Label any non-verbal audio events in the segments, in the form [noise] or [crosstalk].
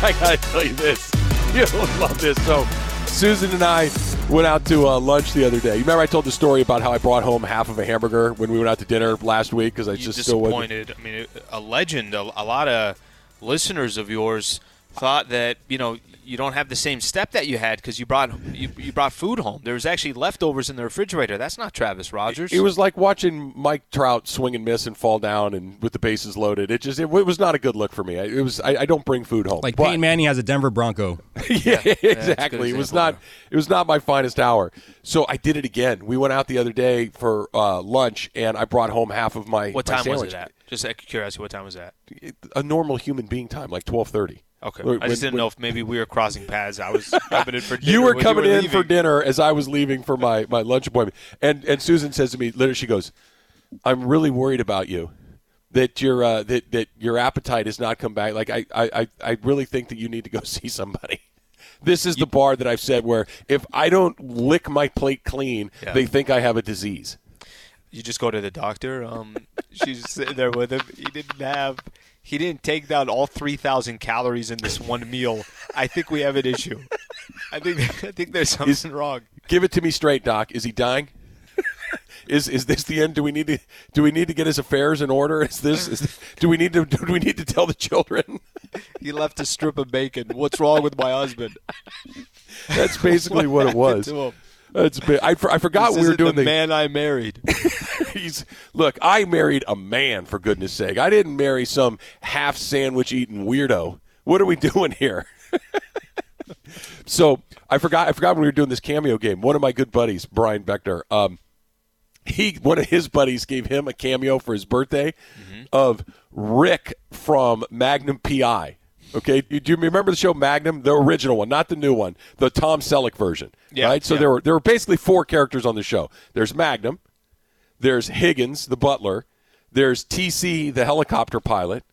[laughs] I gotta tell you this. You'll love this. So, Susan and I went out to uh, lunch the other day. You remember I told the story about how I brought home half of a hamburger when we went out to dinner last week because I You just still disappointed. I mean, a legend. A, a lot of listeners of yours thought that you know you don't have the same step that you had because you brought you, you brought food home. There was actually leftovers in the refrigerator. That's not Travis Rodgers. It was like watching Mike Trout swing and miss and fall down and with the bases loaded. It just it, was not a good look for me. I- It was I, I don't bring food home. Like but- Peyton Manning has a Denver Bronco. [laughs] yeah, a good exactly. It was not. It was not my finest hour. So I did it again. We went out the other day for uh, lunch, and I brought home half of my. what my time was sandwich. it at? Just out of curiosity, what time was that? A normal human being time, like twelve thirty. Okay, When- I just didn't when- know if maybe we were crossing paths. I was [laughs] coming in for dinner. You were coming in for dinner as I was leaving for my, my lunch appointment, and and Susan says to me, literally, she goes, "I'm really worried about you." That your uh, that that your appetite has not come back. Like I, I, I- I really think that you need to go [laughs] see somebody. This is the bar that I've said where if I don't lick my plate clean, Yeah. they think I have a disease. You just go to the doctor. Um, she's sitting there with him. He didn't have. He didn't take down all three thousand calories in this one meal. I think we have an issue. I think. [laughs] I think there's something wrong. Give it to me straight, Doc. Is he dying? [laughs] is is this the end? Do we need to do we need to get his affairs in order? Is this is, do we need to do we need to tell the children? [laughs] He left a strip of bacon. What's wrong with my husband? That's basically what it was. That's big. I, for- I forgot This we were doing the the. man I married. [laughs] He's look. I married a man for goodness sake. I didn't marry some half sandwich eating weirdo. What are we [laughs] doing here? [laughs] so I forgot. I forgot when we were doing this cameo game. One of my good buddies, Brian Beckner. Um, he one of his buddies gave him a cameo for his birthday of Rick from Magnum PI. Okay, do you remember the show Magnum, the original one, not the new one, the Tom Selleck version? Yeah, right. So yeah. there were there were basically four characters on the show. There's Magnum, there's Higgins, the butler, there's TC, the helicopter pilot,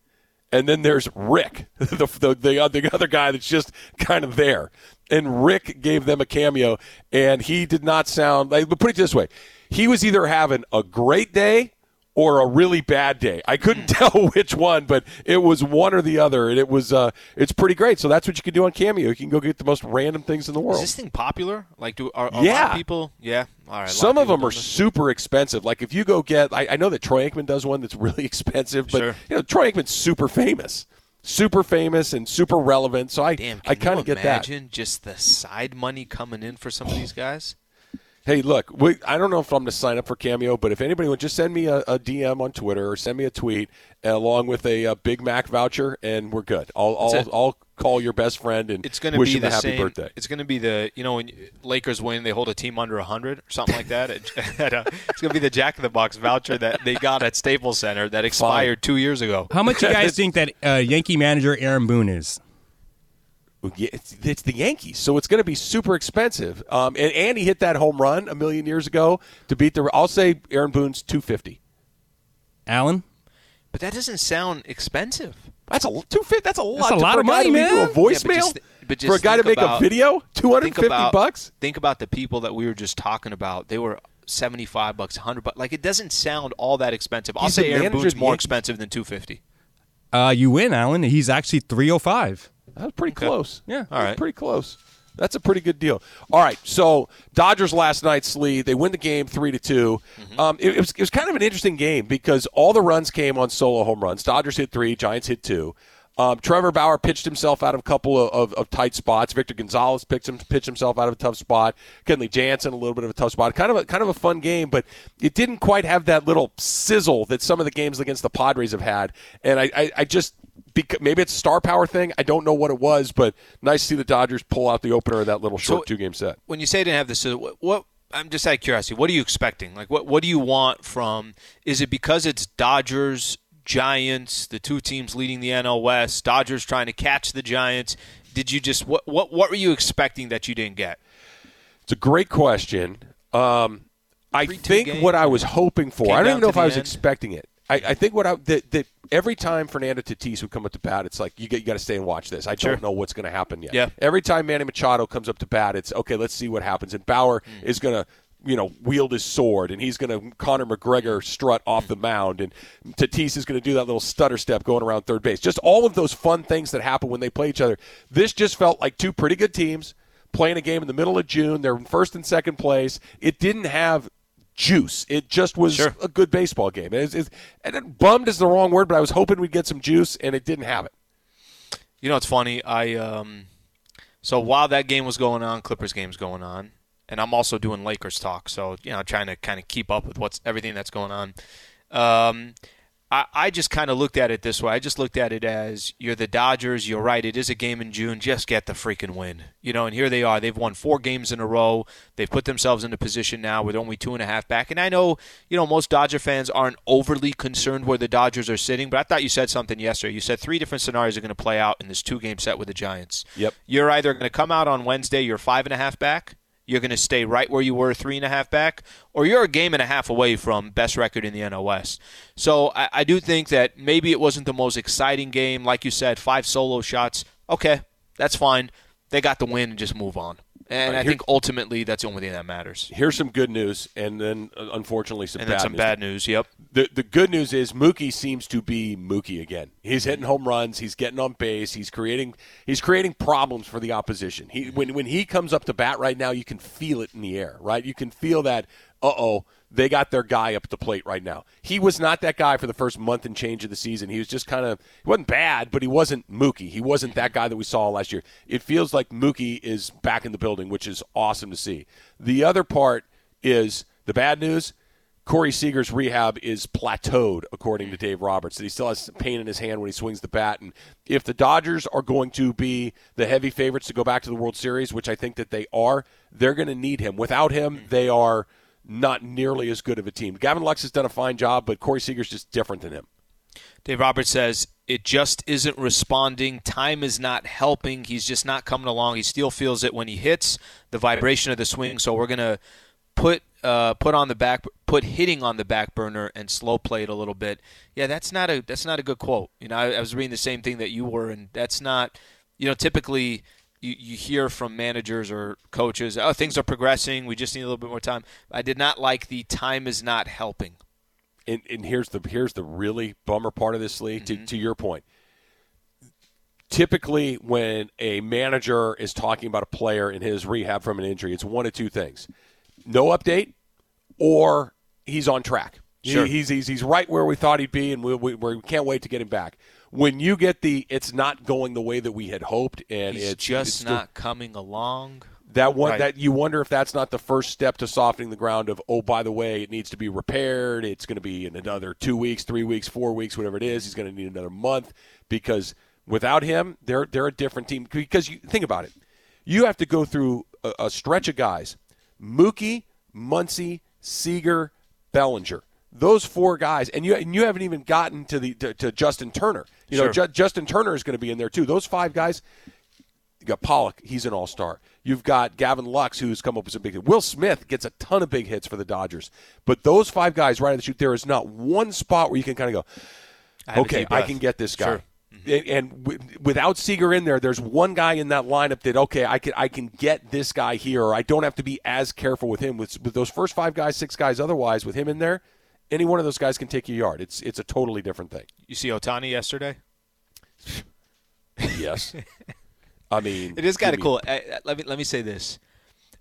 and then there's Rick, [laughs] the the the, uh, the other guy that's just kind of there. And Rick gave them a cameo, and he did not sound like. But put it this way, he was either having a great day or a really bad day. I couldn't tell [laughs] which one, but it was one or the other, and it was uh, it's pretty great. So that's what you can do on Cameo. You can go get the most random things in the world. Is this thing popular? Like, do are, are a lot Yeah. of people? Yeah. All right. Some of people them are this? super expensive. Like if you go get, I, I know that Troy Aikman does one that's [laughs] really expensive, but Sure. you know Troy Aikman's super famous, super famous and super relevant. So I, Damn, I kind of get that. imagine just the side money coming in for some of these guys? Hey, look, we, I don't know if I'm going to sign up for Cameo, but if anybody would just send me a, a DM on Twitter or send me a tweet along with a, uh Big Mac voucher, and we're good. I'll I'll, I'll call your best friend and It's going to wish be him the a happy same. birthday. It's going to be the you know when Lakers win, they hold a team under hundred or something like that. At, at a, it's going to be the Jack in the Box voucher that they got at Staples Center that expired two years ago. How much you guys [laughs] think that uh, Yankee manager Aaron Boone is? Yeah, it's, it's the Yankees, so it's going to be super expensive. Um, and, and he hit that home run a million years ago to beat the. I'll say Aaron Boone's two fifty. Alan? But that doesn't sound expensive. That's a two fifty. That's a lot. a lot of money, to man. A voicemail Yeah, but just- but for a guy to make about- a video. Two hundred Think fifty about bucks. Think about the people that we were just talking about. They were seventy five bucks, hundred bucks. Like it doesn't sound all that expensive. I'll He's say Aaron Boone's more Yankees. expensive than two fifty. Uh, you win, Alan. He's actually 305. That was pretty close. Yeah. All right. pretty close. That's a pretty good deal. All right, so Dodgers last night's lead. They win the game three to 2 Mm-hmm. Um, it, it was it was kind of an interesting game because all the runs came on solo home runs. Dodgers hit three, Giants hit two. Um, Trevor Bauer pitched himself out of a couple of, of, of tight spots. Victor Gonzalez picked him, pitched himself out of a tough spot. Kenley Jansen a little bit of a tough spot. Kind of a kind of a fun game, but it didn't quite have that little sizzle that some of the games against the Padres have had. And I, I, I just maybe it's a star power thing. I don't know what it was, but nice to see the Dodgers pull out the opener of that little short So- two game set. when you say didn't have this, what, what I'm just out of curiosity, what are you expecting? Like, what what do you want from? Is it because it's Dodgers, Giants, the two teams leading the NL West, Dodgers trying to catch the Giants? Did you just what what what were you expecting that you didn't get? It's a great question. Um, I think game. what I was hoping for. Came I don't even know if I was end. expecting it. I, I think what I that, that every time Fernando Tatis would come up to bat, it's like you get you got to stay and watch this. I Sure. don't know what's going to happen yet. Yeah. Every time Manny Machado comes up to bat, it's okay. Let's see what happens. And Bauer Hmm. is going to you know, wield his sword, and he's going to Conor McGregor strut off the mound, and Tatis is going to do that little stutter step going around third base. Just all of those fun things that happen when they play each other. This just felt like two pretty good teams playing a game in the middle of June. They're in first and second place. It didn't have juice. It just was Sure. a good baseball game. It, it, and it, bummed is the wrong word, but I was hoping we'd get some juice, and it didn't have it. You know, it's funny. I um, so while that game was going on, Clippers game's going on, and I'm also doing Lakers talk. So you know, trying to kind of keep up with what's everything that's going on. Um, I, I just kind of looked at it this way. I just looked at it as you're the Dodgers. You're right. It is a game in June. Just get the freaking win. You know, and here they are. They've won four games in a row. They've put themselves in a position now with only two and a half back. And I know, you know, most Dodger fans aren't overly concerned where the Dodgers are sitting, but I thought you said something yesterday. You said three different scenarios are going to play out in this two game set with the Giants. Yep. You're either going to come out on Wednesday, you're five and a half back. You're going to stay right where you were, three and a half back, or you're a game and a half away from best record in the West. So I, I do think that maybe it wasn't the most exciting game, like you said, five solo shots. Okay, that's fine. They got the win and just move on. And Right, I here- think ultimately that's the only thing that matters. Here's some good news, and then uh, unfortunately some And bad some news. bad news. Yep. the the good news is Mookie seems to be Mookie again. He's hitting home runs. He's getting on base. He's creating he's creating problems for the opposition. He when when he comes up to bat right now, you can feel it in the air. Right, you can feel that. Uh oh, they got their guy up the plate right now. He was not that guy for the first month and change of the season. He was just kind of he wasn't bad, but he wasn't Mookie. He wasn't that guy that we saw last year. It feels like Mookie is back in the building, which is awesome to see. The other part is the bad news. Corey Seager's rehab is plateaued, according to Dave Roberts. He still has pain in his hand when he swings the bat. And if the Dodgers are going to be the heavy favorites to go back to the World Series, which I think that they are, they're going to need him. Without him, they are not nearly as good of a team. Gavin Lux has done a fine job, but Corey Seager's just different than him. Dave Roberts says it just isn't responding. Time is not helping. He's just not coming along. He still feels it when he hits the vibration of the swing. So we're gonna put uh, put on the back put hitting on the back burner and slow play it a little bit. Yeah, that's not a that's not a good quote. You know, I, I was reading the same thing that you were, and that's not. You know, typically you, you hear from managers or coaches, oh, things are progressing. We just need a little bit more time. I did not like the time is not helping. and, and here's the here's the really bummer part of this league. Mm-hmm. To, to your point, typically when a manager is talking about a player in his rehab from an injury, it's one of two things: no update, or he's on track. He- Sure. he's, he's he's right where we thought he'd be, and we, we, we can't wait to get him back. When you get the, it's not going the way that we had hoped, and He's it's just it's still- not coming along. that one Right. that you wonder if that's not the first step to softening the ground of oh by the way it needs to be repaired. It's going to be in another two weeks three weeks four weeks whatever it is. He's going to need another month because without him they're they're a different team. Because you think about it. You have to go through a, a stretch of guys. Mookie Muncy Seager Bellinger those four guys and you and you haven't even gotten to the to, to Justin Turner you know Sure. Ju- Justin Turner is going to be in there too those five guys you got Pollock, he's an all star. You've got Gavin Lux, who's come up with some big hits. Will Smith gets a ton of big hits for the Dodgers. But those five guys right at the shoot, there is not one spot where you can kind of go, okay, I can get this guy. Sure. And, and w- without Seager in there, there's one guy in that lineup that okay, I can I can get this guy here, or I don't have to be as careful with him. With, with those first five guys, six guys, otherwise, with him in there, any one of those guys can take you a yard. It's it's a totally different thing. You see Ohtani yesterday? Yes, [laughs] I mean It is kind of cool. Uh, let me let me say this,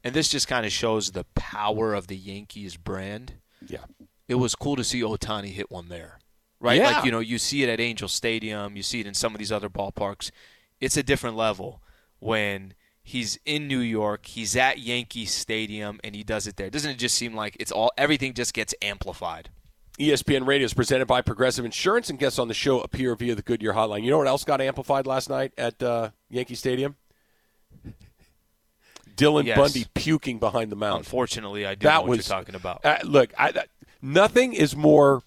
and this just kind of shows the power of the Yankees brand. Yeah, It was cool to see Ohtani hit one there, right? Yeah. Like you know, you see it at Angel Stadium, you see it in some of these other ballparks. It's a different level when he's in New York, he's at Yankee Stadium, and he does it there. Doesn't it just seem like it's all everything just gets amplified? ESPN Radio is presented by Progressive Insurance, and guests on the show appear via the Goodyear Hotline. You know what else got amplified last night at uh, Yankee Stadium? [laughs] Dylan Yes. Bundy puking behind the mound. Unfortunately, I do that know what was you're talking about. Uh, look, I, that- nothing is more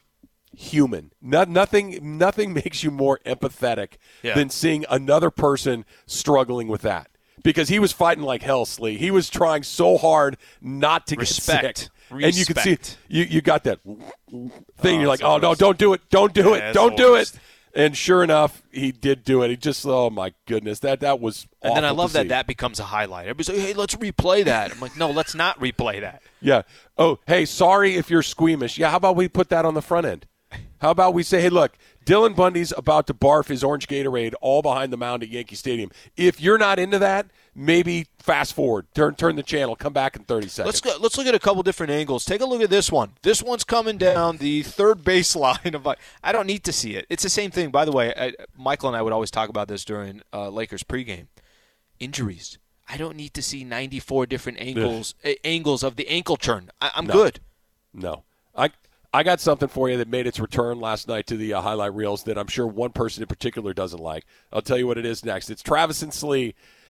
human. No, nothing, nothing [laughs] makes you more empathetic Yeah. than seeing another person struggling with that. Because he was fighting like hell, Slee. He was trying so hard not to Respect. get sick. And you could see Respect. you, you got that thing. Oh, you're like, oh no, don't do it, don't do Yeah, it, don't do worst. it. And sure enough, he did do it. He just, oh my goodness, that that was. And then I love that see. that becomes a highlight. Everybody's like, "Hey, let's replay that." I'm like, "No, let's not replay that." Yeah. Oh, hey, sorry if you're squeamish. Yeah, how about we put that on the front end? How about we say, hey, look, Dylan Bundy's about to barf his orange Gatorade all behind the mound at Yankee Stadium. If you're not into that, maybe fast forward, turn turn the channel, come back in 30 seconds. Let's go, let's look at a couple different angles. Take a look at this one. This one's coming down the third baseline of. I don't need to see it. It's the same thing. By the way, I, Michael and I would always talk about this during uh, Lakers pregame. Injuries. I don't need to see 94 different angles uh, angles of the ankle turn. I, I'm good. No, I I got something for you that made its return last night to the uh, highlight reels that I'm sure one person in particular doesn't like. I'll tell you what it is next. It's Travis and Slee.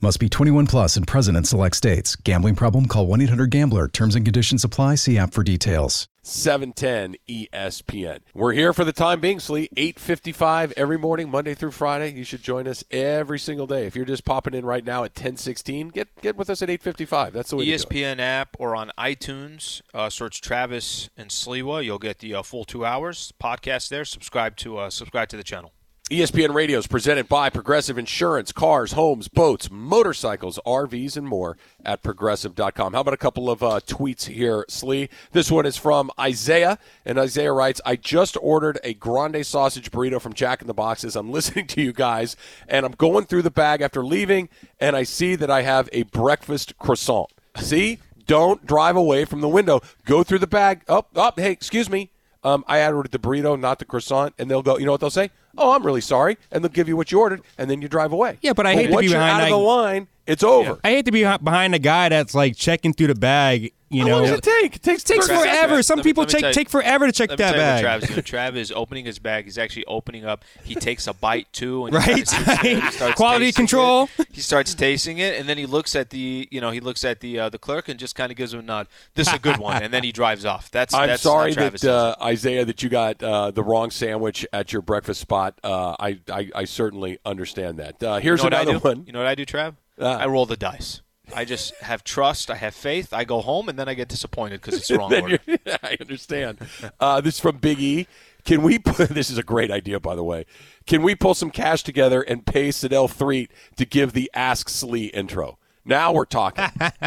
Must be 21 plus and present in select states. Gambling problem? Call 1 800 Gambler. Terms and conditions apply. See app for details. 710 ESPN. We're here for the time being, Slee. 855 every morning, Monday through Friday. You should join us every single day. If you're just popping in right now at 1016, get get with us at 855. That's the way to do it. ESPN app or on iTunes, uh, search Travis and Sliwa. You'll get the uh, full two hours podcast there. Subscribe to uh, subscribe to the channel. ESPN Radio is presented by Progressive Insurance, cars, homes, boats, motorcycles, RVs, and more at progressive.com. How about a couple of uh, tweets here, Slee? This one is from Isaiah, and Isaiah writes, I just ordered a grande sausage burrito from Jack in the Boxes. I'm [laughs] listening to you guys, and I'm going through the bag after leaving, and I see that I have a breakfast croissant. See? Don't drive away from the window. Go through the bag. Oh, up. hey, excuse me. Um, I ordered the burrito, not the croissant, and they'll go. You know what they'll say? Oh, I'm really sorry, and they'll give you what you ordered, and then you drive away. Yeah, but I hate to be behind out of the line. It's over. I hate to be behind a guy that's like checking through the bag. You How know, long does it take? It takes takes thirty seconds. forever. Some Let me- people let take you- take forever to check Let me that tell you what bag. Travis. Trav is opening his bag. He's actually opening up. He takes a bite too, and Right? Starts, [laughs] Quality control. it. He starts tasting it, and then he looks at the, you know, he looks at the uh, the clerk and just kind of gives him a nod. This is a good one, and then he drives off. That's I'm that's sorry Travis that uh, Isaiah that you got uh, the wrong sandwich at your breakfast spot. Uh, I, I I certainly understand that. Uh, here's you know another one. You know what I do, Trav? Ah. I roll the dice. I just have trust. I have faith. I go home, and then I get disappointed because it's the [laughs] wrong order. [laughs] I understand. Uh, this is from Big E. Can we put [laughs] this is a great idea, by the way. Can we pull some cash together and pay Sedale Threatt to give the Ask Slee intro? Now we're talking.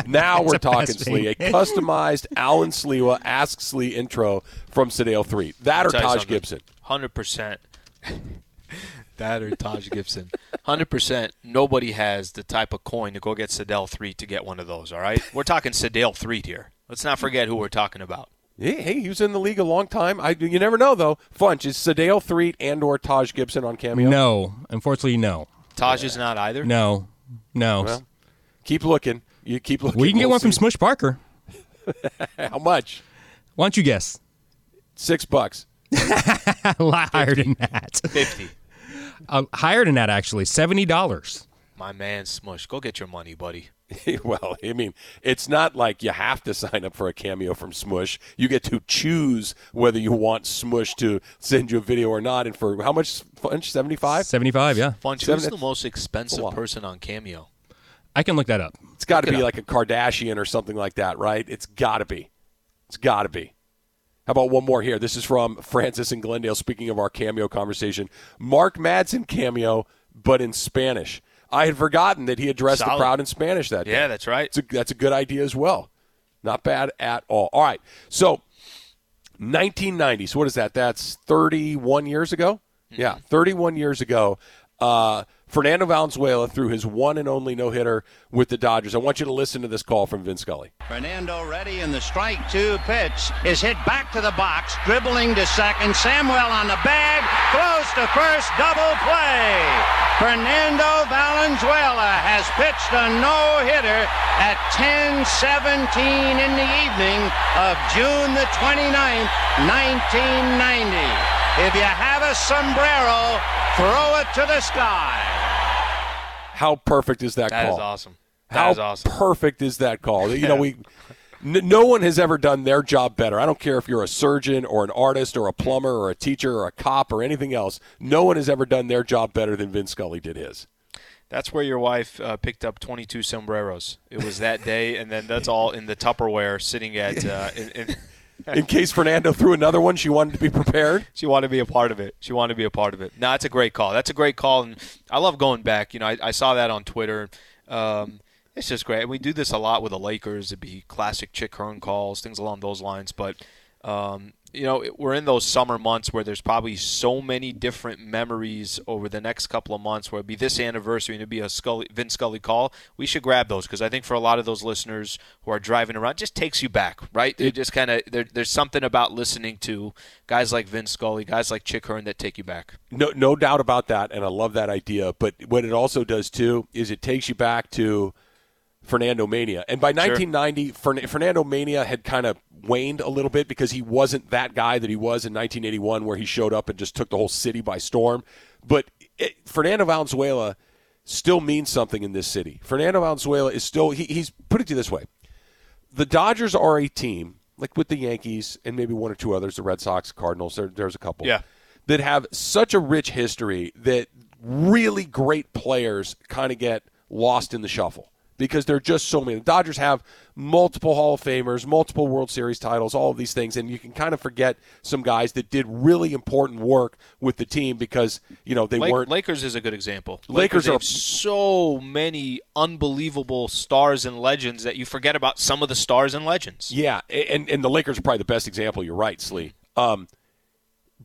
Now we're talking best Slee. A thing. customized Alan Sliwa Ask Slee intro from Sedale Threatt. That or Tell you Taj. Gibson. Hundred percent. That or Taj Gibson. Hundred percent. Nobody has the type of coin to go get Sedale Threatt to get one of those. All right, we're talking Sedale Threatt here. Let's not forget who we're talking about. Hey, hey, he was in the league a long time. I you never know though. Funch is Sedale Threatt and or Taj Gibson on cameo. No, unfortunately, no, Taj is not either. no, no. Well, keep looking. You keep looking. well, you can get We'll one from. Smush Parker. [laughs] How much? Why don't you guess? Six bucks. [laughs] A lot higher than that. Fifty. Uh, higher than that, actually. Seventy dollars. My man Smush, go get your money, buddy. [laughs] well, I mean, it's not like you have to sign up for a cameo from Smush. You get to choose whether you want Smush to send you a video or not. And for how much? Funch seventy five. Seventy-five. Yeah, Funch, Seven- who's the most expensive person on Cameo? I can look that up. It's got to it be up. like a Kardashian or something like that, right? It's got to be. It's got to be. How about one more here? This is from Francis and Glendale. Speaking of our cameo conversation, Mark Madsen cameo, but in Spanish. I had forgotten that he addressed the crowd in Spanish that day. Yeah, that's right. It's a, that's a good idea as well. Not bad at all. All right. So, 1990. So, what is that? That's 31 years ago? Yeah, 31 years ago. Uh, Fernando Valenzuela threw his one and only no hitter with the Dodgers. I want you to listen to this call from Vin Scully. Fernando ready in the strike two pitch is hit back to the box, dribbling to second. Samuel on the bag, close to first, double play. Fernando Valenzuela has pitched a no-hitter at 10:17 in the evening of June the 29th, 1990. If you have a sombrero, throw it to the sky. How perfect is that, That call? That is awesome. That How is awesome. perfect is that call? You know, [laughs] we n- no one has ever done their job better. I don't care if you're a surgeon or an artist or a plumber or a teacher or a cop or anything else. No one has ever done their job better than Vin Scully did his. That's where your wife uh, picked up 22 sombreros. It was that day, and then that's all in the Tupperware sitting at. [laughs] Uh, in, in, In case Fernando threw another one, she wanted to be prepared. she wanted to be a part of it. She wanted to be a part of it. No, that's a great call. That's a great call, and I love going back. You know, I, I saw that on Twitter. Um, it's just great. We do this a lot with the Lakers. It'd be classic Chick Hearn calls, things along those lines. But um, you know, it- we're in those summer months where there's probably so many different memories over the next couple of months. Where it'd be this anniversary and it'd be a Scully, Vin Scully call. We should grab those because I think for a lot of those listeners who are driving around, it just takes you back, right? It just kind of there, there's something about listening to guys like Vin Scully, guys like Chick Hearn that take you back. No, no doubt about that, and I love that idea. But what it also does too is it takes you back to Fernando Mania, and by 1990, Fern- Fernando Mania had kind of waned a little bit because he wasn't that guy that he was in 1981, where he showed up and just took the whole city by storm. But it, Fernando Valenzuela still means something in this city. Fernando Valenzuela is still he, he's put it to you this way: the Dodgers are a team like with the Yankees and maybe one or two others, the Red Sox, Cardinals. There, there's a couple Yeah. that have such a rich history that really great players kind of get lost in the shuffle because there are just so many. The Dodgers have multiple Hall of Famers, multiple World Series titles, all of these things, and you can kind of forget some guys that did really important work with the team because you know they Lake- weren't. Lakers is a good example. Lakers are- have so many unbelievable stars and legends that you forget about some of the stars and legends. Yeah, and and the Lakers are probably the best example. You're right, Slee. Um,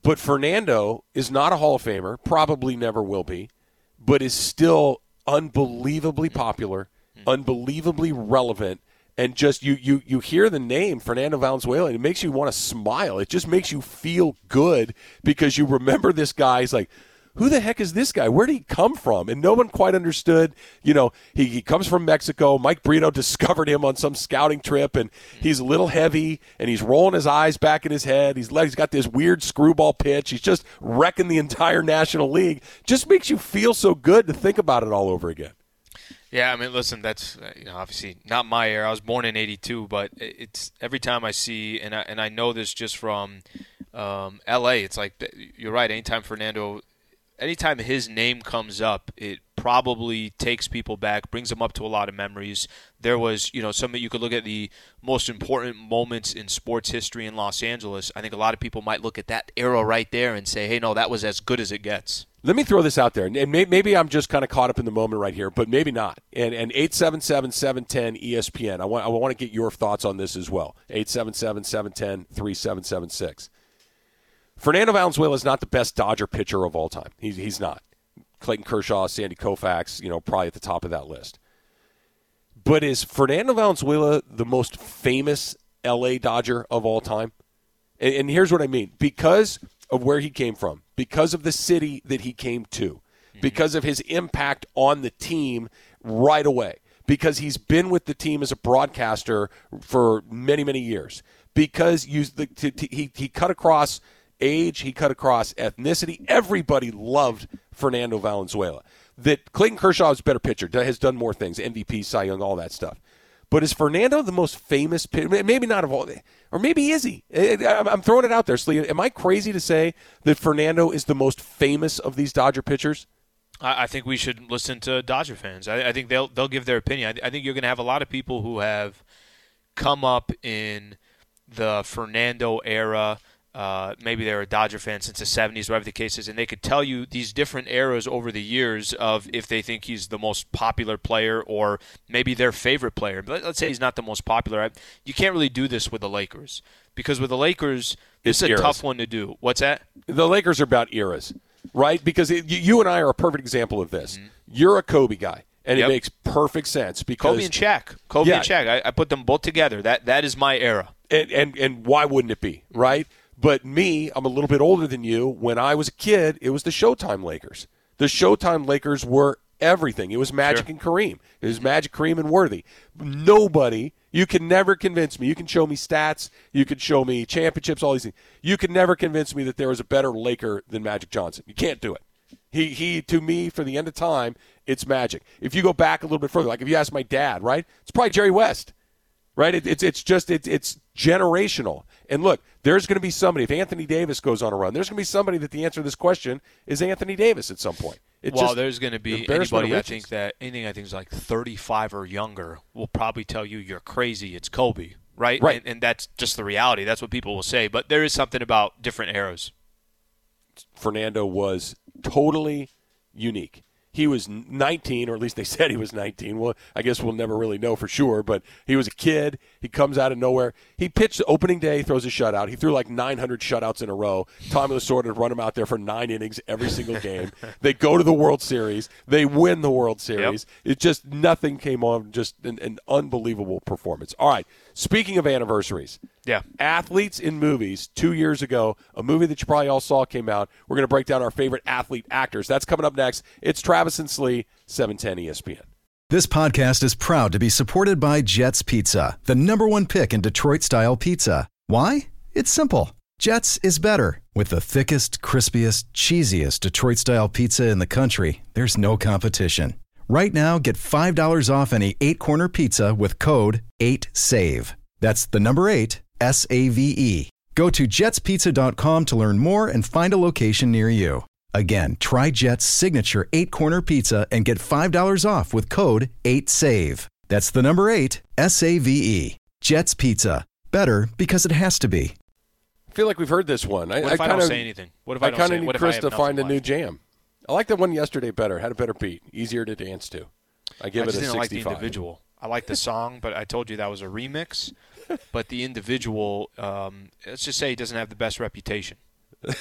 but Fernando is not a Hall of Famer, probably never will be, but is still unbelievably popular, Mm. unbelievably relevant, and just you you you hear the name Fernando Valenzuela, and it makes you want to smile. It just makes you feel good because you remember this guy. He's like. Who the heck is this guy? Where did he come from? And no one quite understood. You know, he, he comes from Mexico. Mike Brito [laughs] discovered him on some scouting trip, and he's a little heavy, and he's rolling his eyes back in his head. He's he's got this weird screwball pitch. He's just wrecking the entire National League. Just makes you feel so good to think about it all over again. Yeah, I mean, listen, that's uh, you know obviously not my era. I was born in '82, but it's every time I see and I and I know this just from um, L.A. It's like you're right. Anytime Fernando, anytime his name comes up, it probably takes people back, brings them up to a lot of memories. There was, you know, some you could look at the most important moments in sports history in Los Angeles. I think a lot of people might look at that era right there and say, "Hey, no, that was as good as it gets." Let me throw this out there, and maybe I'm just kind of caught up in the moment right here, but maybe not. And and eight seven seven seven ten ESPN. I want I want to get your thoughts on this as well. 877-710-3776. Fernando Valenzuela is not the best Dodger pitcher of all time. He's he's not. Clayton Kershaw, Sandy Koufax, you know, probably at the top of that list. But is Fernando Valenzuela the most famous LA Dodger of all time? And, and here's what I mean because of where he came from, because of the city that he came to, mm-hmm. because of his impact on the team right away, because he's been with the team as a broadcaster for many, many years, because you, the, he, he cut across age, he cut across ethnicity. Everybody loved Fernando Valenzuela. That Clayton Kershaw is a better pitcher, has done more things, MVP, Cy Young, all that stuff. But is Fernando the most famous pitcher? Maybe not of all, or maybe is he? I'm throwing it out there, Slee. Am I crazy to say that Fernando is the most famous of these Dodger pitchers? I, think we should listen to Dodger fans. I, think they'll they'll give their opinion. I think you're going to have a lot of people who have come up in the Fernando era. Uh, maybe they're a Dodger fan since the 70s, whatever the case is, and they could tell you these different eras over the years of if they think he's the most popular player or maybe their favorite player. But let's say he's not the most popular. I- You can't really do this with the Lakers because with the Lakers, It's this is a eras. tough one to do. What's that? The Lakers are about eras, right? Because it, you, and I are a perfect example of this. You're a Kobe guy, and Mm-hmm. Yep. it makes perfect sense because Kobe and Shaq. Kobe Yeah. and Shaq. I, I put them both together. That that is my era. and, and and why wouldn't it be right? But me, I'm a little bit older than you. When I was a kid, it was the Showtime Lakers. The Showtime Lakers were everything. It was Magic Sure. and Kareem. It was Magic, Kareem, and Worthy. Nobody. You can never convince me. You can show me stats. You can show me championships. All these things. You can never convince me that there was a better Laker than Magic Johnson. You can't do it. He he to me for the end of time, it's magic. If you go back a little bit further, like if you ask my dad, right? It's probably Jerry West. Right? It, it's it's just it's it's generational. And look, there's going to be somebody if Anthony Davis goes on a run, there's going to be somebody that the answer to this question is Anthony Davis at some point. It well, there's going to be anybody I think that anything I think is like 35 or younger will probably tell you you're crazy. It's Kobe, right? Right. And, and that's just the reality. That's what people will say. But there is something about different eras. Fernando was totally unique. He was 19, or at least they [laughs] said he was 19. Well, I guess we'll never really know for sure, but he was a kid. He comes out of nowhere. He pitched opening day, throws a shutout. He threw like 900 shutouts in a row. Tommy Lasorda would run him out there for nine innings every single game. [laughs] they go to the World Series. They win the World Series. It just nothing came on. Just an, an unbelievable performance. All right. Speaking of anniversaries, Yeah. Athletes in Movies, two years ago, a movie that you probably all saw came out. We're going to break down our favorite athlete actors. That's coming up next. It's Travis and Slee, E 710 ESPN. This podcast is proud to be supported by Jets Pizza, the number one pick in Detroit style pizza. Why? It's simple. Jets is better. With the thickest, crispiest, cheesiest Detroit style pizza in the country, there's no competition. Right now, get $5 off any eight corner pizza with code 8SAVE. That's the number eight, S A V E. Go to jetspizza.com to learn more and find a location near you. Again, try Jet's signature eight corner pizza and get $5 off with code 8SAVE. That's the number eight, S A V E. Jet's Pizza. Better because it has to be. I feel like we've heard this one. I, What if I, kind don't of, say anything? What if I I, don't kind say of what need if I Chris to find a nothing new left? jam. I like that one yesterday better. Had a better beat, easier to dance to. I give I it a didn't like the 65. individual. I like the song, but I told you that was a remix. [laughs] But the individual, um, let's just say, he doesn't have the best reputation. [laughs]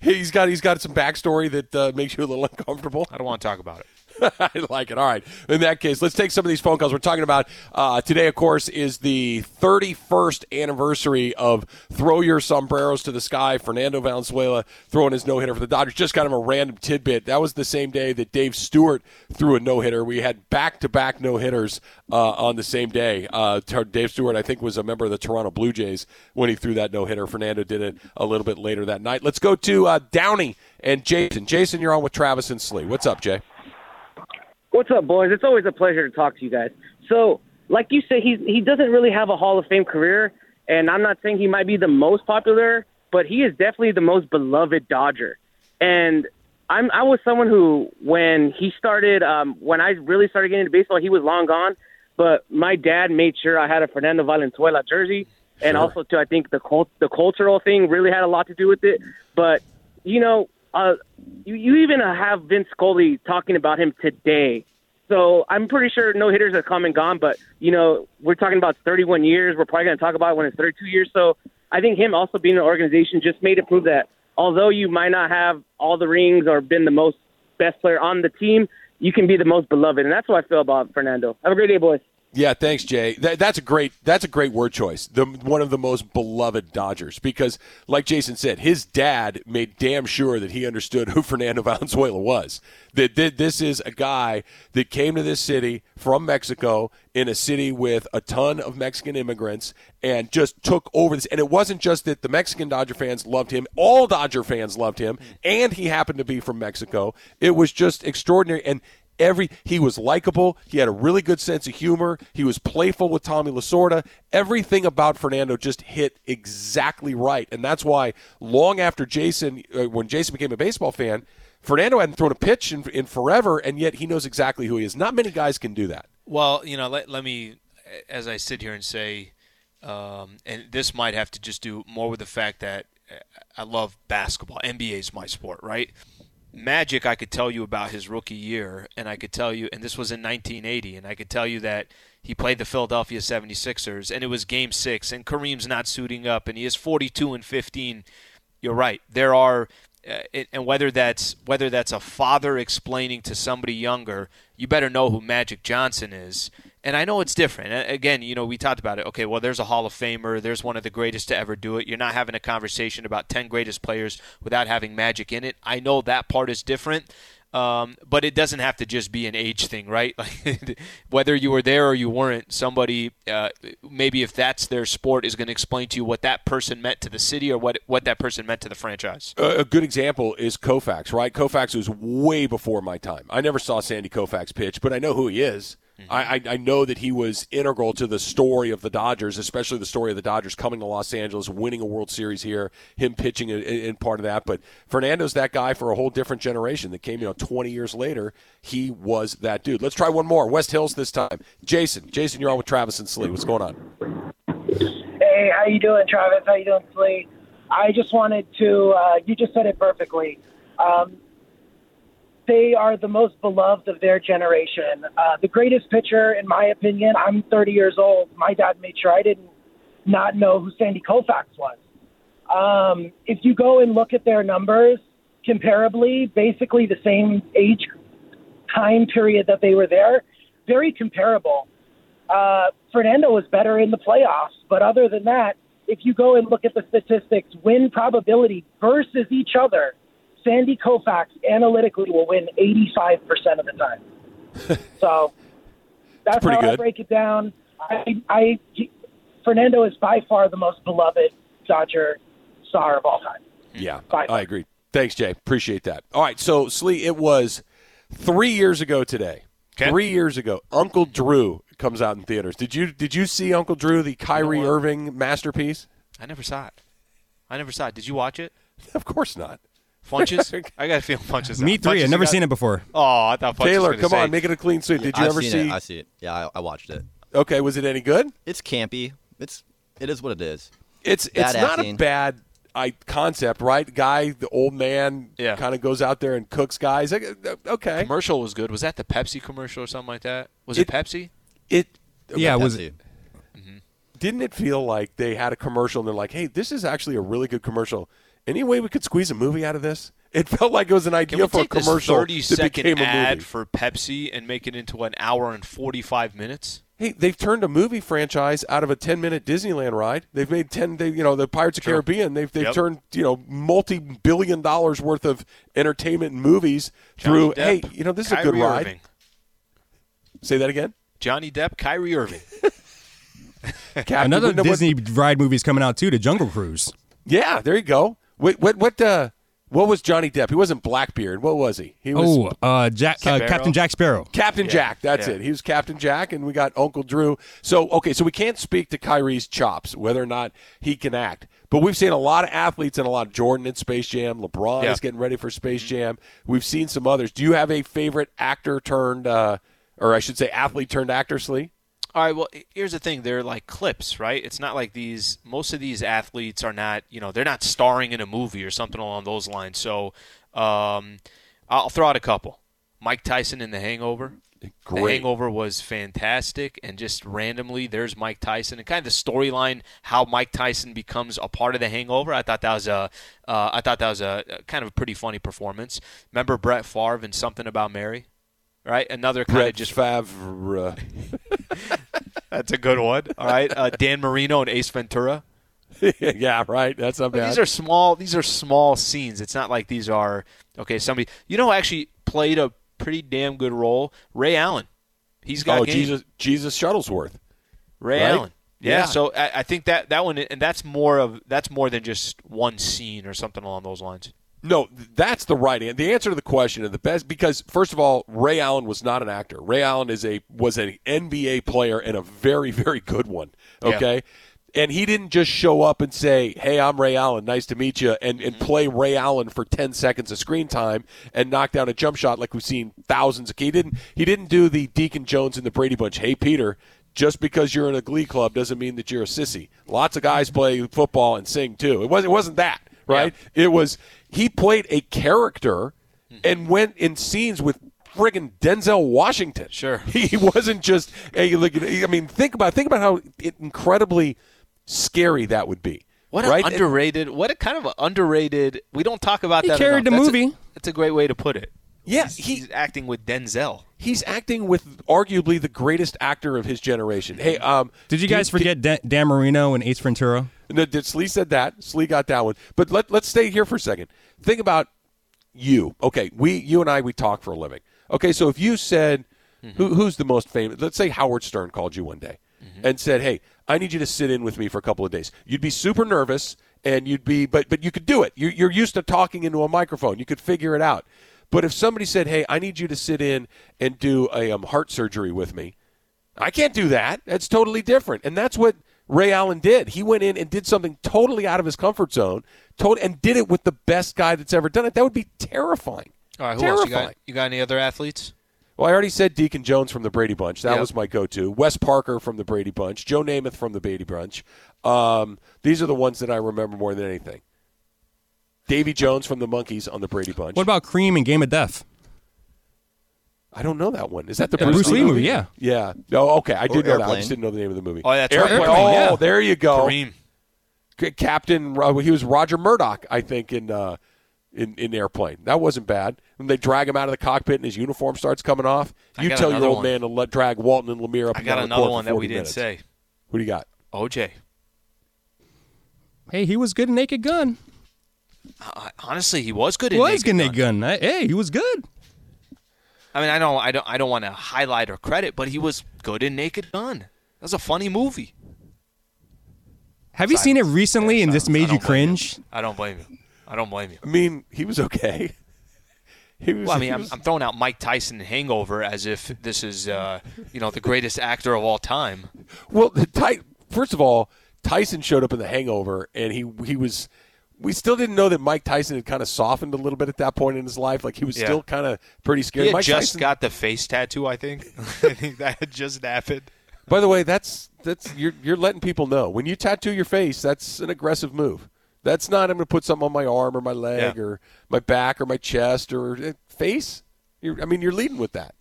He's got he's got some backstory that uh, makes you a little uncomfortable. I don't want to talk about it. [laughs] I like it. All right. In that case, let's take some of these phone calls. We're talking about uh, today, of course, is the 31st anniversary of Throw Your Sombreros to the Sky. Fernando Valenzuela throwing his no hitter for the Dodgers. Just kind of a random tidbit. That was the same day that Dave Stewart threw a no hitter. We had back to back no hitters uh, on the same day. Uh, Dave Stewart, I think, was a member of the Toronto Blue Jays when he threw that no hitter. Fernando did it a little bit later that night. Let's go to uh, Downey and Jason. Jason, you're on with Travis and Slee. What's up, Jay? What's up, boys? It's always a pleasure to talk to you guys. So, like you say, he's he doesn't really have a Hall of Fame career, and I'm not saying he might be the most popular, but he is definitely the most beloved Dodger. And I'm I was someone who, when he started, um, when I really started getting into baseball, he was long gone. But my dad made sure I had a Fernando Valenzuela jersey, and also too, I think the cult, the cultural thing really had a lot to do with it. But you know, uh, you, you even have Vin Scully talking about him today. So I'm pretty sure no hitters have come and gone, but you know we're talking about 31 years. We're probably going to talk about it when it's 32 years. So I think him also being in an organization just made it prove that although you might not have all the rings or been the most best player on the team, you can be the most beloved, and that's what I feel about Fernando. Have a great day, boys. Yeah, thanks, Jay. That, that's a great that's a great word choice. The one of the most beloved Dodgers because, like Jason said, his dad made damn sure that he understood who [laughs] Fernando Valenzuela was. That, that this is a guy that came to this city from Mexico in a city with a ton of Mexican immigrants and just took over this. And it wasn't just that the Mexican Dodger fans loved him; all Dodger fans loved him, and he happened to be from Mexico. It was just extraordinary and every he was likable. He had a really good sense of humor. He was playful with tommy lasorda. Everything about fernando just hit exactly right. And that's why long after jason uh, when jason became a baseball fan fernando hadn't thrown a pitch in, in forever and yet he knows exactly who he is. Not many guys can do that. Well, you know, let, let me, as I sit here and say, um, and this might have to just do more with the fact that uh, I love basketball. NBA is my sport, right? Magic, I could tell you about his rookie year, and I could tell you, and this was in 1980, and I could tell you that he played the Philadelphia 76ers, and it was game six, and Kareem's not suiting up, and he is 42 and 15. You're right. There are, uh, and whether that's whether that's a father explaining to somebody younger, you better know who Magic Johnson is. And I know it's different. Again, you know, we talked about it. Okay, well, there's a Hall of Famer. There's one of the greatest to ever do it. You're not having a conversation about 10 greatest players without having Magic in it. I know that part is different. Um, but it doesn't have to just be an age thing, right? [laughs] Whether you were there or you weren't, somebody uh, maybe if that's their sport is going to explain to you what that person meant to the city or what what that person meant to the franchise. A a good example is Koufax, right? Koufax was way before my time. I never saw Sandy Koufax pitch, but I know who he is. I, I, I know that he was integral to the story of the Dodgers, especially the story of the Dodgers coming to Los Angeles, winning a World Series here, him pitching in, in part of that. But Fernando's that guy for a whole different generation that came, you know, 20 years later. He was that dude. Let's try one more. West Hills this time. Jason. Jason, you're on with Travis and Slee. What's going on? Hey, how you doing, Travis? How you doing, Slee? I just wanted to. Uh, you just said it perfectly. Um, they are the most beloved of their generation. Uh, the greatest pitcher, in my opinion. I'm 30 years old. My dad made sure I didn't not know who Sandy Koufax was. Um, if you go and look at their numbers, comparably, basically the same age time period that they were there, very comparable. Uh, Fernando was better in the playoffs, but other than that, if you go and look at the statistics, win probability versus each other, Sandy Koufax analytically will win 85% of the time. [laughs] so that's pretty how I good. break it down. I, I, Fernando is by far the most beloved Dodger star of all time. Yeah, Bye. I agree. Thanks, Jay. Appreciate that. All right, so Slee, it was three years ago today. Okay. Three years ago, Uncle Drew comes out in theaters. Did you did you see Uncle Drew, the Kyrie what? Irving masterpiece? I never saw it. I never saw it. Did you watch it? [laughs] Of course not. Funches? [laughs] I got a feeling Funches. Me three. I've never seen it before. Oh, I thought Funches Taylor, come gonna on, make it a clean sweep. Did you I've ever see? It. I see it. Yeah, I, I watched it. Okay, was it any good? It's campy. It's it is what it is. It's Bad it's not a bad I, concept, right? Guy, the old man, Yeah. kind of goes out there and cooks guys. Okay, commercial was good. Was that the Pepsi commercial or something like that? Was It- it, Pepsi? it Yeah, it was Pepsi. Mm-hmm. didn't it feel like they had a commercial and they're like, "Hey, this is actually a really good commercial. Any way we could squeeze a movie out of this?" It felt like it was an Can idea we for a take this commercial thirty that second became a ad movie. for Pepsi and make it into an hour and forty five minutes? Hey, they've turned a movie franchise out of a ten-minute Disneyland ride. They've made ten, they, you know, the Pirates of True. Caribbean. They've they've Yep. turned you know multi-billion dollars worth of entertainment and movies through. Johnny Hey, you know, this is a good ride. Irving. Say that again. Johnny Depp, Kyrie Irving. [laughs] [laughs] Captain, another no, what- Disney ride movie's coming out too, The Jungle Cruise. Yeah, there you go. What what what uh, what was Johnny Depp? He wasn't Blackbeard. What was he? He was Oh, uh, Jack, uh, Captain Jack Sparrow. Captain Jack. That's yeah. it. He was Captain Jack, and we got Uncle Drew. So okay, so we can't speak to Kyrie's chops, whether or not he can act. But we've seen a lot of athletes and a lot of Jordan in Space Jam. LeBron Yeah. is getting ready for Space Jam. We've seen some others. Do you have a favorite actor turned, uh, or I should say, athlete turned actor, Slee? All right. Well, here's the thing. They're like clips, right? It's not like these. Most of these athletes are not. You know, they're not starring in a movie or something along those lines. So, um, I'll throw out a couple. Mike Tyson in The Hangover. The Hangover was fantastic, and just randomly, there's Mike Tyson, and kind of the storyline how Mike Tyson becomes a part of The Hangover. I thought that was a, uh, I thought that was a, a kind of a pretty funny performance. Remember Brett Favre and Something About Mary, right? Another kind Brett of just Favre. [laughs] that's a good one. All right, uh, Dan Marino and Ace Ventura. [laughs] yeah, right. That's not bad. these are small. These are small scenes. It's not like these are okay. Somebody you know actually played a pretty damn good role. Ray Allen. He's got oh, game. Jesus, Jesus Shuttlesworth. Ray right? Allen. Yeah, Yeah. So I, I think that that one and that's more of that's more than just one scene or something along those lines. No, that's the right answer. The answer to the question and the best because first of all, Ray Allen was not an actor. Ray Allen is a was an NBA player and a very very good one. Okay. And he didn't just show up and say, "Hey, I'm Ray Allen. Nice to meet you," and, and mm-hmm. play Ray Allen for ten seconds of screen time and knock down a jump shot like we've seen thousands of. He didn't. He didn't do the Deacon Jones and the Brady Bunch. Hey, Peter, just because you're in a glee club doesn't mean that you're a sissy. Lots of guys mm-hmm. play football and sing too. It wasn't. It wasn't that right. It was he played a character and went in scenes with friggin' Denzel Washington. Sure. [laughs] he wasn't just a. I mean, think about think about how incredibly scary that would be. What right? an underrated. What a kind of a underrated. We don't talk about He that. carried enough. the That's a- movie. that's a great way to put it. Yeah, he's, he- he's acting with Denzel. He's acting with arguably the greatest actor of his generation. Hey, um, Did you guys forget Dan, Dan Marino and Ace Ventura? No, did Slee said that. Slee got that one. But let, let's stay here for a second. Think about you. Okay, we you and I we talk for a living. Okay, so if you said who, who's the most famous, let's say Howard Stern called you one day and said, "Hey, I need you to sit in with me for a couple of days." You'd be super nervous and you'd be but but you could do it. You're, you're used to talking into a microphone. You could figure it out. But if somebody said, "Hey, I need you to sit in and do a um, heart surgery with me," I can't do that. That's totally different. And that's what Ray Allen did. He went in and did something totally out of his comfort zone, told, and did it with the best guy that's ever done it. That would be terrifying. All right, who terrifying. else? You got, you got any other athletes? Well, I already said Deacon Jones from the Brady Bunch. That Yep. was my go-to. Wes Parker from the Brady Bunch. Joe Namath from the Brady Bunch. Um, these are the ones that I remember more than anything. Davy Jones from the Monkees on the Brady Bunch. What about Kareem and Game of Death? I don't know that one. Is that the Yeah, Bruce, Bruce Lee movie, yeah. Yeah. No, okay. I did know that. I just didn't know the name of the movie. Oh, that's right. Airplane. Airplane, Oh, yeah. there you go. Kareem. C- Captain. Uh, he was Roger Murdoch, I think, in uh, in in Airplane. That wasn't bad. When they drag him out of the cockpit and his uniform starts coming off, you tell your old one. man to let drag Walton and Lanier up. I got down the another one that we didn't minutes. say. Who do you got? OJ. Hey, he was good in Naked Gun. Uh, honestly, he was good He in was Naked good in Gun. Gun. I- Hey, he was good. I mean, I don't, I don't, I don't want to highlight or credit, but he was good in Naked Gun. That was a funny movie. Have you seen it recently Yeah, and this silence. I made you don't blame cringe? I don't blame you. I don't blame you. I mean, he was okay. [laughs] he was. Well, I he mean, I'm, I'm throwing out Mike Tyson in Hangover as if this is, uh, you know, the greatest actor of all time. Well, the Ty- first of all, Tyson showed up in The Hangover, and he he was. We still didn't know that Mike Tyson had kind of softened a little bit at that point in his life. Like he was Yeah. still kind of pretty scared. He Mike just Tyson, got the face tattoo, I think. [laughs] I think that had just happened. By the way, that's that's you're you're letting people know when you tattoo your face. That's an aggressive move. That's not I'm going to put something on my arm or my leg Yeah. or my back or my chest or uh, face. You're, I mean, you're leading with that.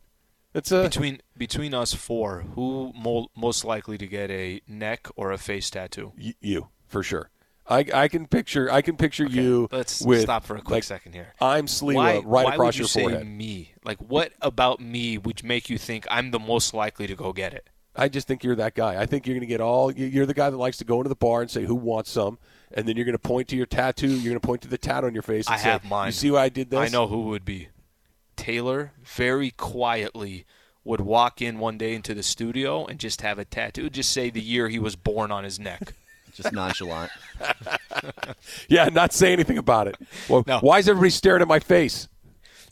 It's a Between between us four, who mo- most likely to get a neck or a face tattoo? y- you for sure. I, I can picture I can picture you. Let's with, stop for a quick like, second here. I'm Sliwa Why, right why across would you your say forehead. me? Like, what about me would make you think I'm the most likely to go get it? I just think you're that guy. I think you're going to get all. you- You're the guy that likes to go into the bar and say, "Who wants some?" And then you're going to point to your tattoo. You're going to point to the tat on your face. And I say, have mine. You see why I did this? I know who it would be. Taylor very quietly would walk in one day into the studio and just have a tattoo, just say the year he was born on his neck. Just nonchalant. [laughs] Yeah, not say anything about it. Well, No. why is everybody staring at my face?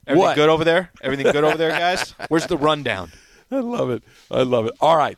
Everything What? good over there? Everything good over there, guys? Where's the rundown? [laughs] I love it. I love it. All right.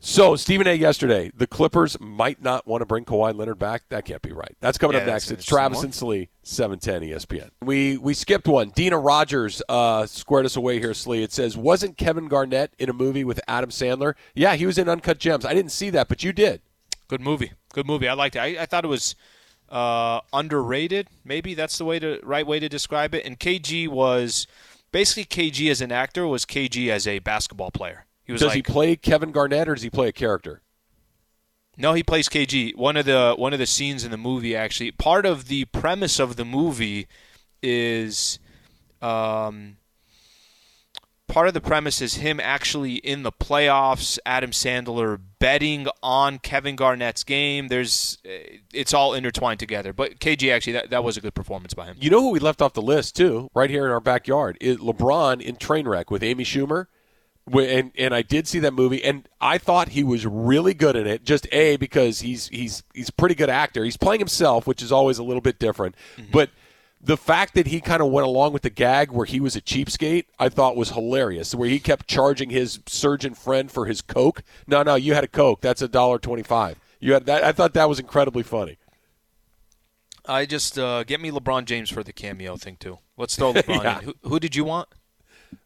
So Stephen A. yesterday, the Clippers might not want to bring Kawhi Leonard back. That can't be right. That's coming Yeah, up next. It's. Travis More? and Slee, seven ten ESPN. We we skipped one. Dina Rogers uh, squared us away here, Slee. It says, wasn't Kevin Garnett in a movie with Adam Sandler? Yeah, he was in Uncut Gems. I didn't see that, but you did. Good movie. Good movie. I liked it. I, I thought it was uh, underrated. Maybe that's the way to right way to describe it. And KG was basically KG as an actor was KG as a basketball player. He was Does like he play Kevin Garnett or does he play a character? No, he plays KG. One of the one of the scenes in the movie actually part of the premise of the movie is um, part of the premise is him actually in the playoffs. Adam Sandler betting on Kevin Garnett's game. There's it's all intertwined together. But KG actually that, that was a good performance by him. You know who we left off the list too, right here in our backyard, is LeBron in Trainwreck with Amy Schumer. And and I did see that movie, and I thought he was really good in it. Just a because he's he's he's a pretty good actor. He's playing himself, which is always a little bit different. But the fact that he kind of went along with the gag where he was a cheapskate, I thought was hilarious. Where he kept charging his surgeon friend for his coke. No, no, you had a coke. That's a dollar twenty-five. You had that. I thought that was incredibly funny. I just uh, get me LeBron James for the cameo thing too. Let's throw [laughs] LeBron Yeah. in. Who, who did you want?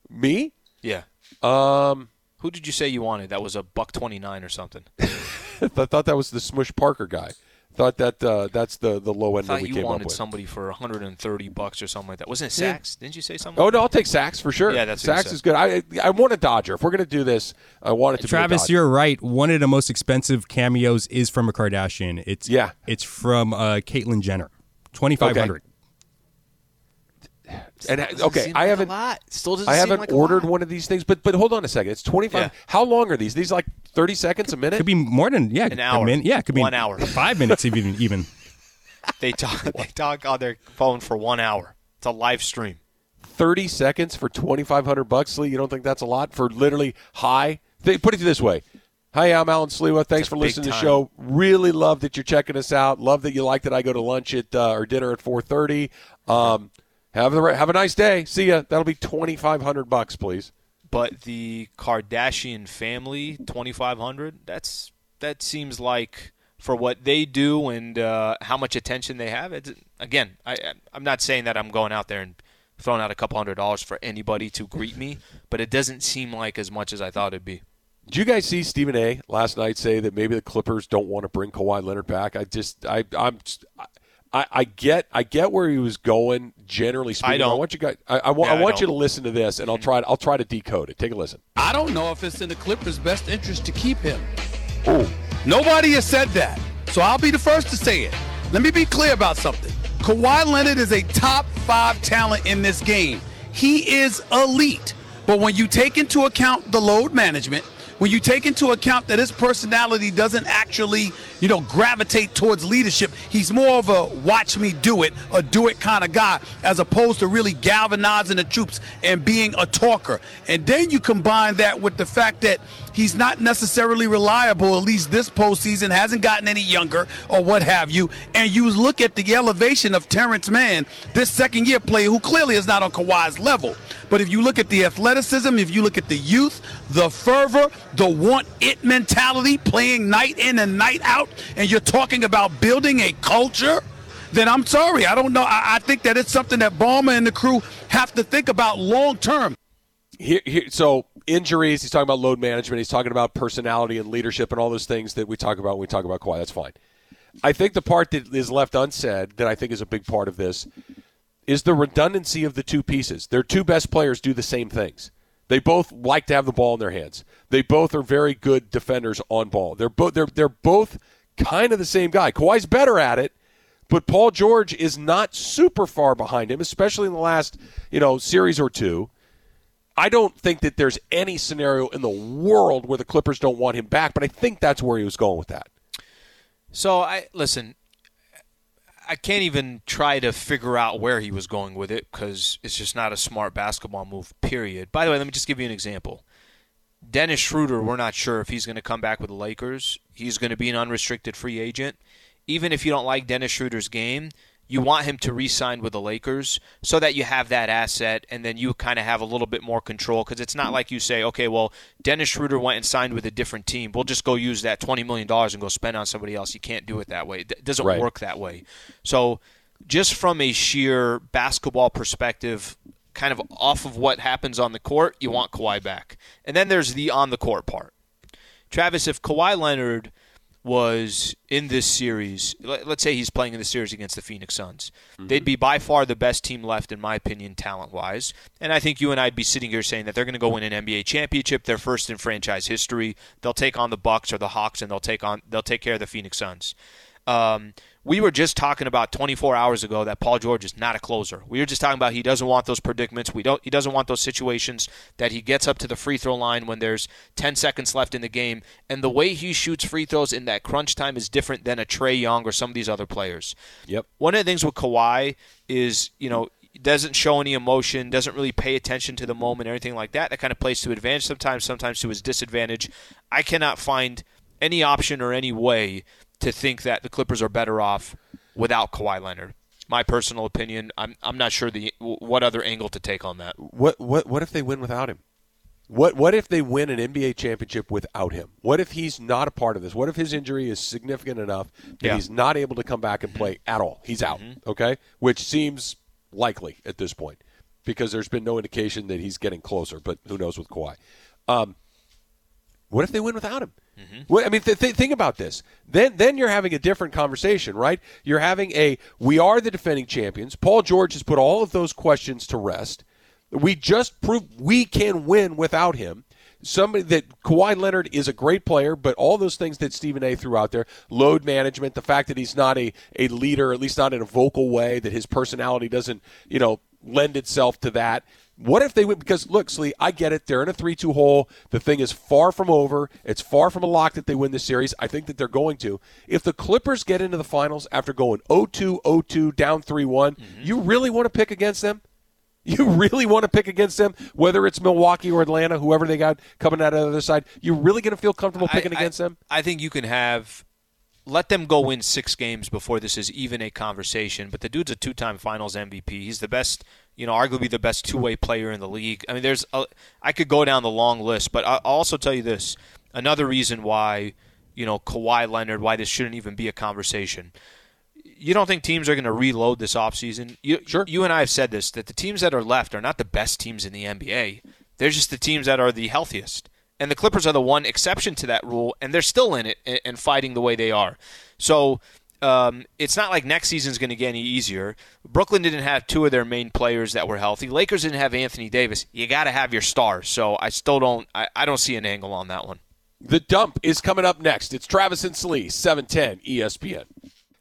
Me? Yeah. Um. Who did you say you wanted? That was a buck twenty nine or something. [laughs] I thought that was the Smush Parker guy. Thought that uh, that's the the low I end that we you came up wanted with. somebody for 130 bucks or something like that. Wasn't it Yeah. Sax? Didn't you say something? Oh no, I'll take Sax for sure. Yeah, that's what Sax is good. I I want a Dodger. If we're gonna do this, I want it to be a Travis, you're right. One of the most expensive cameos is from a Kardashian. It's Yeah. It's from uh, Caitlyn Jenner. Twenty five hundred. And okay, I haven't. lot. Still doesn't I haven't like ordered one of these things, but but hold on a second. It's twenty five. Yeah. How long are these? These like thirty seconds a minute. Could be more than yeah. An a hour. min- yeah, it could be One hour. Five minutes even [laughs] even. They talk. they talk on their phone for one hour. It's a live stream. 30 seconds for 2500 bucks Lee you don't think that's a lot for literally high? Th- put it this way hi i'm alan Sliwa. thanks for big listening to the show really love that you're checking us out love that you like that i go to lunch at uh, or dinner at 4.30 um, have, the, have a nice day see ya that'll be 2500 bucks please But the Kardashian family, 2,500. That's that seems like for what they do and uh, how much attention they have. It's, again, I, I'm not saying that I'm going out there and throwing out a couple hundred dollars for anybody to greet me, but it doesn't seem like as much as I thought it'd be. Did you guys see Stephen A. last night say that maybe the Clippers don't want to bring Kawhi Leonard back? I just, I, I'm, I, I get, I get where he was going. Generally speaking, I don't. want you guys, I, I, Yeah, I I want you to listen to this, and I'll try, I'll try to decode it. Take a listen. I don't know if it's in the Clippers' best interest to keep him. Nobody has said that. So I'll be the first to say it. Let me be clear about something. Kawhi Leonard is a top five talent in this game. He is elite. But when you take into account the load management, when you take into account that his personality doesn't actually, you know, gravitate towards leadership, he's more of a watch me do it, a do it kind of guy, as opposed to really galvanizing the troops and being a talker. And then you combine that with the fact that he's not necessarily reliable, at least this postseason, hasn't gotten any younger or what have you. And you look at the elevation of Terance Mann, this second year player who clearly is not on Kawhi's level. But if you look at the athleticism, if you look at the youth, the fervor, the want it mentality, playing night in and night out, and you're talking about building a culture, then I'm sorry. I don't know. I, I think that it's something that Ballmer and the crew have to think about long term. Here, here, so injuries. He's talking about load management. He's talking about personality and leadership and all those things that we talk about when we talk about Kawhi. That's fine. I think the part that is left unsaid that I think is a big part of this is the redundancy of the two pieces. Their two best players do the same things. They both like to have the ball in their hands. They both are very good defenders on ball. They're both they're they're both kind of the same guy. Kawhi's better at it, but Paul George is not super far behind him, especially in the last you know series or two. I don't think that there's any scenario in the world where the Clippers don't want him back, but I think that's where he was going with that. So I listen. I can't even try to figure out where he was going with it because it's just not a smart basketball move. Period. By the way, let me just give you an example. Dennis Schroeder, we're not sure if he's going to come back with the Lakers. He's going to be an unrestricted free agent. Even if you don't like Dennis Schroeder's game, you want him to re-sign with the Lakers so that you have that asset and then you kind of have a little bit more control because it's not like you say, okay, well, Dennis Schroeder went and signed with a different team. We'll just go use that $20 million and go spend on somebody else. You can't do it that way. It doesn't Right. work that way. So just from a sheer basketball perspective, kind of off of what happens on the court, you want Kawhi back. And then there's the on the court part. Travis, if Kawhi Leonard was in this series, let- let's say he's playing in the series against the Phoenix Suns, they'd be by far the best team left, in my opinion, talent wise. And I think you and I'd be sitting here saying that they're going to go win an NBA championship, their first in franchise history. They'll take on the Bucks or the Hawks, and they'll take on they'll take care of the Phoenix Suns. Um, we were just talking about 24 hours ago that Paul George is not a closer. We were just talking about he doesn't want those predicaments. We don't. He doesn't want those situations that he gets up to the free throw line when there's 10 seconds left in the game. And the way he shoots free throws in that crunch time is different than a Trae Young or some of these other players. Yep. One of the things with Kawhi is you know doesn't show any emotion, doesn't really pay attention to the moment, or anything like that. That kind of plays to advantage sometimes, sometimes to his disadvantage. I cannot find any option or any way to think that the Clippers are better off without Kawhi Leonard. My personal opinion. I'm I'm not sure the what other angle to take on that. What what what if they win without him? What what if they win an NBA championship without him? What if he's not a part of this? What if his injury is significant enough that Yeah. he's not able to come back and play at all? He's out. Okay, which seems likely at this point because there's been no indication that he's getting closer. But who knows with Kawhi? Um, What if they win without him? Mm-hmm. Well, I mean, th- th- think about this. Then, then you're having a different conversation, right? You're having a we are the defending champions. Paul George has put all of those questions to rest. We just proved we can win without him. Somebody that Kawhi Leonard is a great player, but all those things that Stephen A. threw out there, load management, the fact that he's not a, a leader, at least not in a vocal way, that his personality doesn't, you know, lend itself to that. What if they win? Because look, Slee, I get it. They're in a three-two hole. The thing is far from over. It's far from a lock that they win this series. I think that they're going to. If the Clippers get into the finals after going 0-2, 0-2, down 3-1, mm-hmm. you really want to pick against them? You really want to pick against them, whether it's Milwaukee or Atlanta, whoever they got coming out of the other side. You're really going to feel comfortable picking I- against them? I think you can have let them go win six games before this is even a conversation. But the dude's a two-time Finals MVP. He's the best, you know, arguably the best two-way player in the league. I mean, there's a, I could go down the long list, but I'll also tell you this: another reason why, you know, Kawhi Leonard, why this shouldn't even be a conversation. You don't think teams are going to reload this offseason? You, sure. You and I have said this that the teams that are left are not the best teams in the NBA. They're just the teams that are the healthiest. And the Clippers are the one exception to that rule, and they're still in it and, fighting the way they are. So um, it's not like next season's going to get any easier. Brooklyn didn't have two of their main players that were healthy. Lakers didn't have Anthony Davis. You got to have your stars. So I still don't. I, I don't see an angle on that one. The dump is coming up next. It's Travis and Slee, 710 ESPN.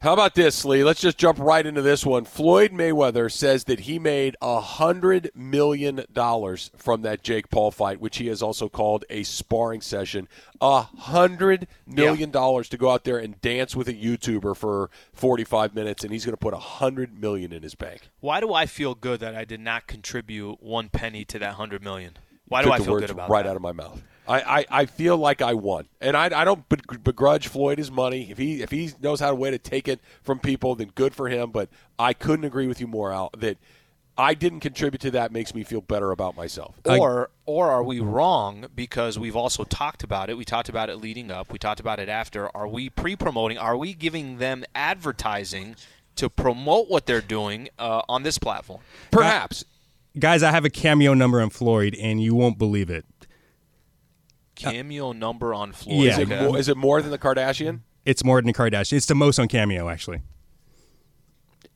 How about this, Lee? Let's just jump right into this one. Floyd Mayweather says that he made a hundred million dollars from that Jake Paul fight, which he has also called a sparring session. A hundred million dollars to go out there and dance with a YouTuber for forty-five minutes, and he's going to put a hundred million in his bank. Why do I feel good that I did not contribute one penny to that hundred million? Why do Took I the feel words good about right that? out of my mouth? I, I, I feel like I won, and I, I don't begrudge Floyd his money. If he if he knows how to way to take it from people, then good for him. But I couldn't agree with you more, Al. That I didn't contribute to that makes me feel better about myself. Or or are we wrong because we've also talked about it? We talked about it leading up. We talked about it after. Are we pre-promoting? Are we giving them advertising to promote what they're doing uh, on this platform? Perhaps. Guys, I have a cameo number on Floyd, and you won't believe it. Uh, cameo number on Floyd. Yeah. Is it, more, is it more than the Kardashian? It's more than the Kardashian. It's the most on Cameo, actually.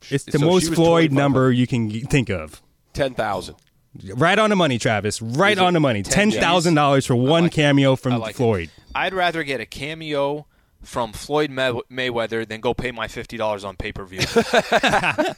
It's the So most Floyd number you can think of. Ten thousand. Right on the money, Travis. Right on the money. Ten thousand dollars for one cameo from I like it. Floyd. I'd rather get a cameo from Floyd May- Mayweather than go pay my fifty dollars on pay per view. [laughs]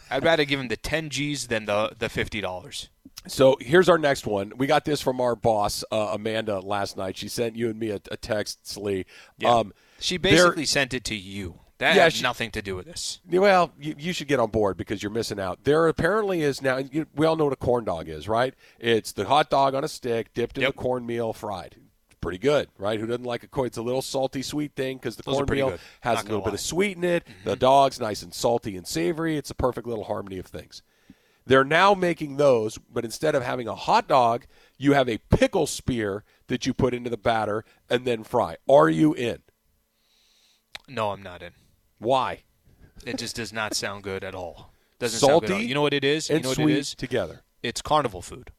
I'd rather give him the ten G's than the the fifty dollars. So here's our next one. We got this from our boss uh, Amanda last night. She sent you and me a, a text, Slee. Um, She basically sent it to you. That Yeah, had she- nothing to do with this. Well, you, you should get on board because you're missing out. There apparently is now. You, we all know what a corn dog is, right? It's the hot dog on a stick, dipped in the cornmeal, fried. Pretty good, right? Who doesn't like a corn? It's a little salty, sweet thing because the Those cornmeal has Not a little bit of sweet in it. Mm-hmm. The dog's nice and salty and savory. It's a perfect little harmony of things. They're now making those, but instead of having a hot dog, you have a pickle spear that you put into the batter and then fry. Are you in? No, I'm not in. Why? It just does not sound good at all. Doesn't sound good. Salty You know what it is? and you know what sweet it is? together. It's carnival food,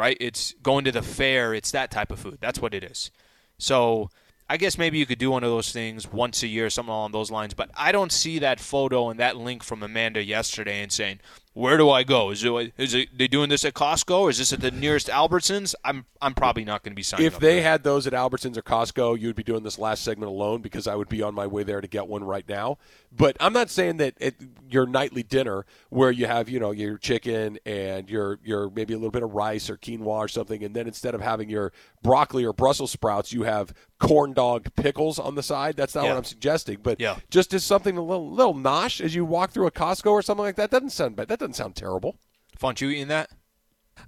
right? It's going to the fair. It's that type of food. That's what it is. So I guess maybe you could do one of those things once a year, something along those lines. But I don't see that photo and that link from Amanda yesterday and saying, "Where do I go? Is it is it they doing this at Costco? Or is this at the nearest Albertsons?" I'm I'm probably not going to be signing If they had those at Albertsons or Costco, you would be doing this last segment alone because I would be on my way there to get one right now. But I'm not saying that at your nightly dinner where you have you know your chicken and your your maybe a little bit of rice or quinoa or something, and then instead of having your broccoli or Brussels sprouts, you have corn dog pickles on the side. That's not Yeah. what I'm suggesting. But Yeah. just as something a little little nosh as you walk through a Costco or something like that doesn't sound bad. Doesn't sound terrible. Font, you eating that?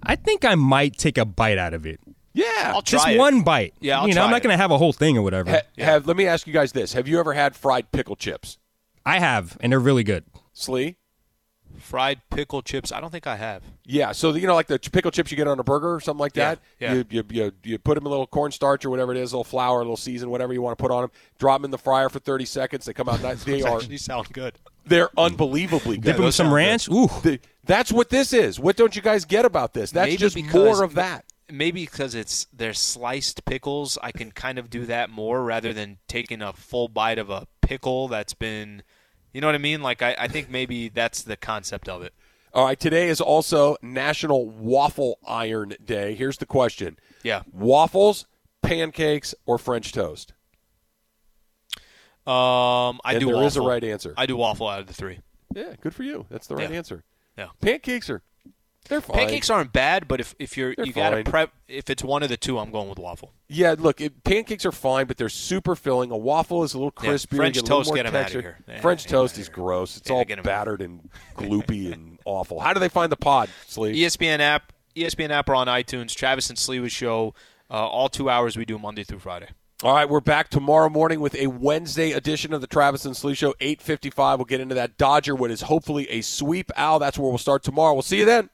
I think I might take a bite out of it. Yeah, I'll Just it. one bite. Yeah, I'll you know, I'm not it. going to have a whole thing or whatever. Ha- Have let me ask you guys this: Have you ever had fried pickle chips? I have, and they're really good. Slee? Fried pickle chips. I don't think I have. Yeah, so the, you know, like the pickle chips you get on a burger or something like that. yeah. You, you you you put them in a little cornstarch or whatever it is, a little flour, a little season, whatever you want to put on them. Drop them in the fryer for thirty seconds. They come out nice. [laughs] They are actually sound good. They're unbelievably good. Dip them some ranch. Ooh, The- that's what this is. What don't you guys get about this? That's Maybe just because- more of that. maybe because it's they're sliced pickles, I can kind of do that more rather than taking a full bite of a pickle that's been, you know what I mean? Like I, I think maybe that's the concept of it. All right, today is also National Waffle Iron Day. Here's the question. Yeah. Waffles, pancakes, or French toast? Um, I And do. there waffle. is a right answer. I do waffle out of the three. Yeah, good for you. That's the right Yeah. answer. Yeah. Pancakes are they're fine. Pancakes aren't bad, but if if you're They're you got to prep, if it's one of the two, I'm going with waffle. Yeah, look, it, pancakes are fine, but they're super filling. A waffle is a little Yeah. French you get a little toast, get 'em outta texture. here. Yeah, French get 'em toast is here. gross. It's all battered and [laughs] gloopy and awful. How do they find the pod, Slee? ESPN app, ESPN app, or on iTunes. Travis and Sliwa show. Uh, all two hours we do Monday through Friday. All right, we're back tomorrow morning with a Wednesday edition of the Travis and Slee Show, 8.55. We'll get into that Dodger, what is hopefully a sweep. Al, that's where we'll start tomorrow. We'll see you then.